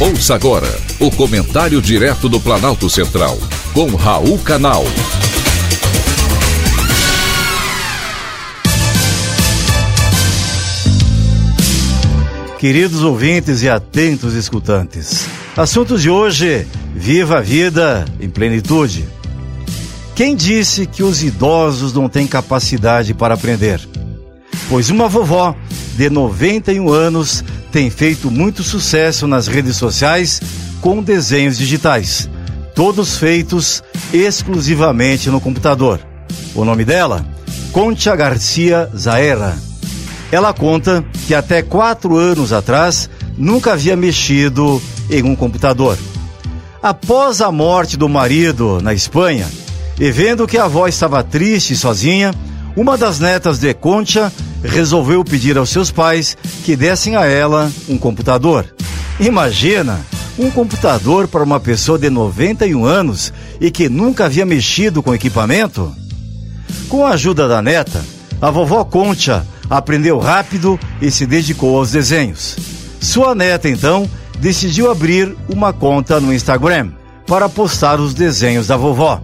Ouça agora o comentário direto do Planalto Central, com Raul Canal. Queridos ouvintes e atentos escutantes, assunto de hoje: viva a vida em plenitude. Quem disse que os idosos não têm capacidade para aprender? Pois uma vovó de 91 anos tem feito muito sucesso nas redes sociais com desenhos digitais, todos feitos exclusivamente no computador. O nome dela? Concha Garcia Zaera. Ela conta que até quatro anos atrás nunca havia mexido em um computador. Após a morte do marido na Espanha, e vendo que a avó estava triste e sozinha, uma das netas de Concha resolveu pedir aos seus pais que dessem a ela um computador. Imagina, um computador para uma pessoa de 91 anos e que nunca havia mexido com equipamento? Com a ajuda da neta, a vovó Concha aprendeu rápido e se dedicou aos desenhos. Sua neta, então, decidiu abrir uma conta no Instagram para postar os desenhos da vovó.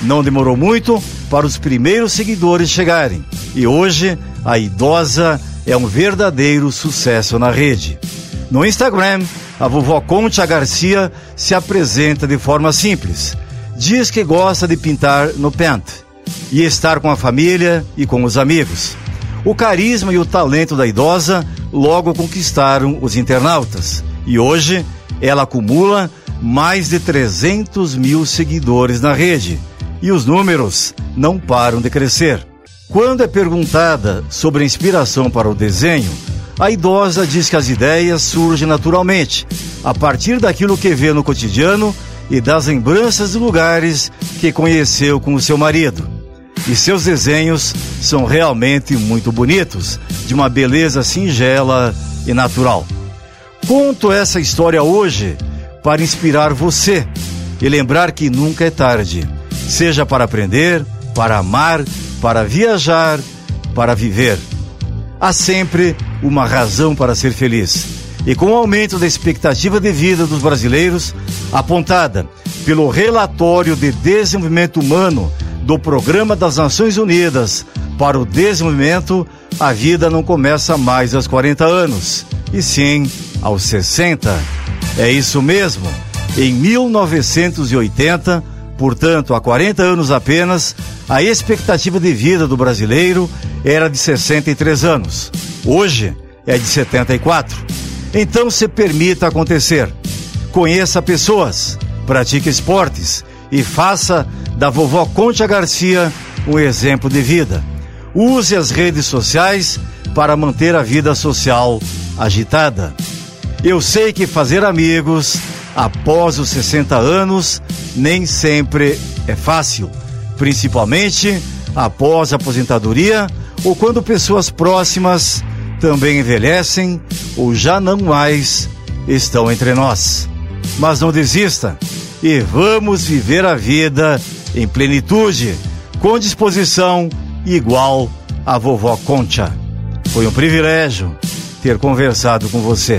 Não demorou muito para os primeiros seguidores chegarem e hoje a idosa é um verdadeiro sucesso na rede. No Instagram, a vovó Concha Garcia se apresenta de forma simples. Diz que gosta de pintar no Paint e estar com a família e com os amigos. O carisma e o talento da idosa logo conquistaram os internautas e hoje ela acumula mais de 300 mil seguidores na rede e os números não param de crescer. Quando é perguntada sobre a inspiração para o desenho, a idosa diz que as ideias surgem naturalmente, a partir daquilo que vê no cotidiano e das lembranças de lugares que conheceu com o seu marido. E seus desenhos são realmente muito bonitos, de uma beleza singela e natural. Conto essa história hoje para inspirar você e lembrar que nunca é tarde, seja para aprender, para amar, para viajar, para viver. Há sempre uma razão para ser feliz. E com o aumento da expectativa de vida dos brasileiros, apontada pelo Relatório de Desenvolvimento Humano do Programa das Nações Unidas para o Desenvolvimento, a vida não começa mais aos 40 anos, e sim aos 60. É isso mesmo. Em 1980, Portanto, há 40 anos apenas, a expectativa de vida do brasileiro era de 63 anos. Hoje é de 74. Então se permita acontecer. Conheça pessoas, pratique esportes e faça da vovó Concha Garcia um exemplo de vida. Use as redes sociais para manter a vida social agitada. Eu sei que fazer amigos após os 60 anos nem sempre é fácil, principalmente após a aposentadoria ou quando pessoas próximas também envelhecem ou já não mais estão entre nós. Mas não desista e vamos viver a vida em plenitude, com disposição igual a vovó Concha. Foi um privilégio ter conversado com você.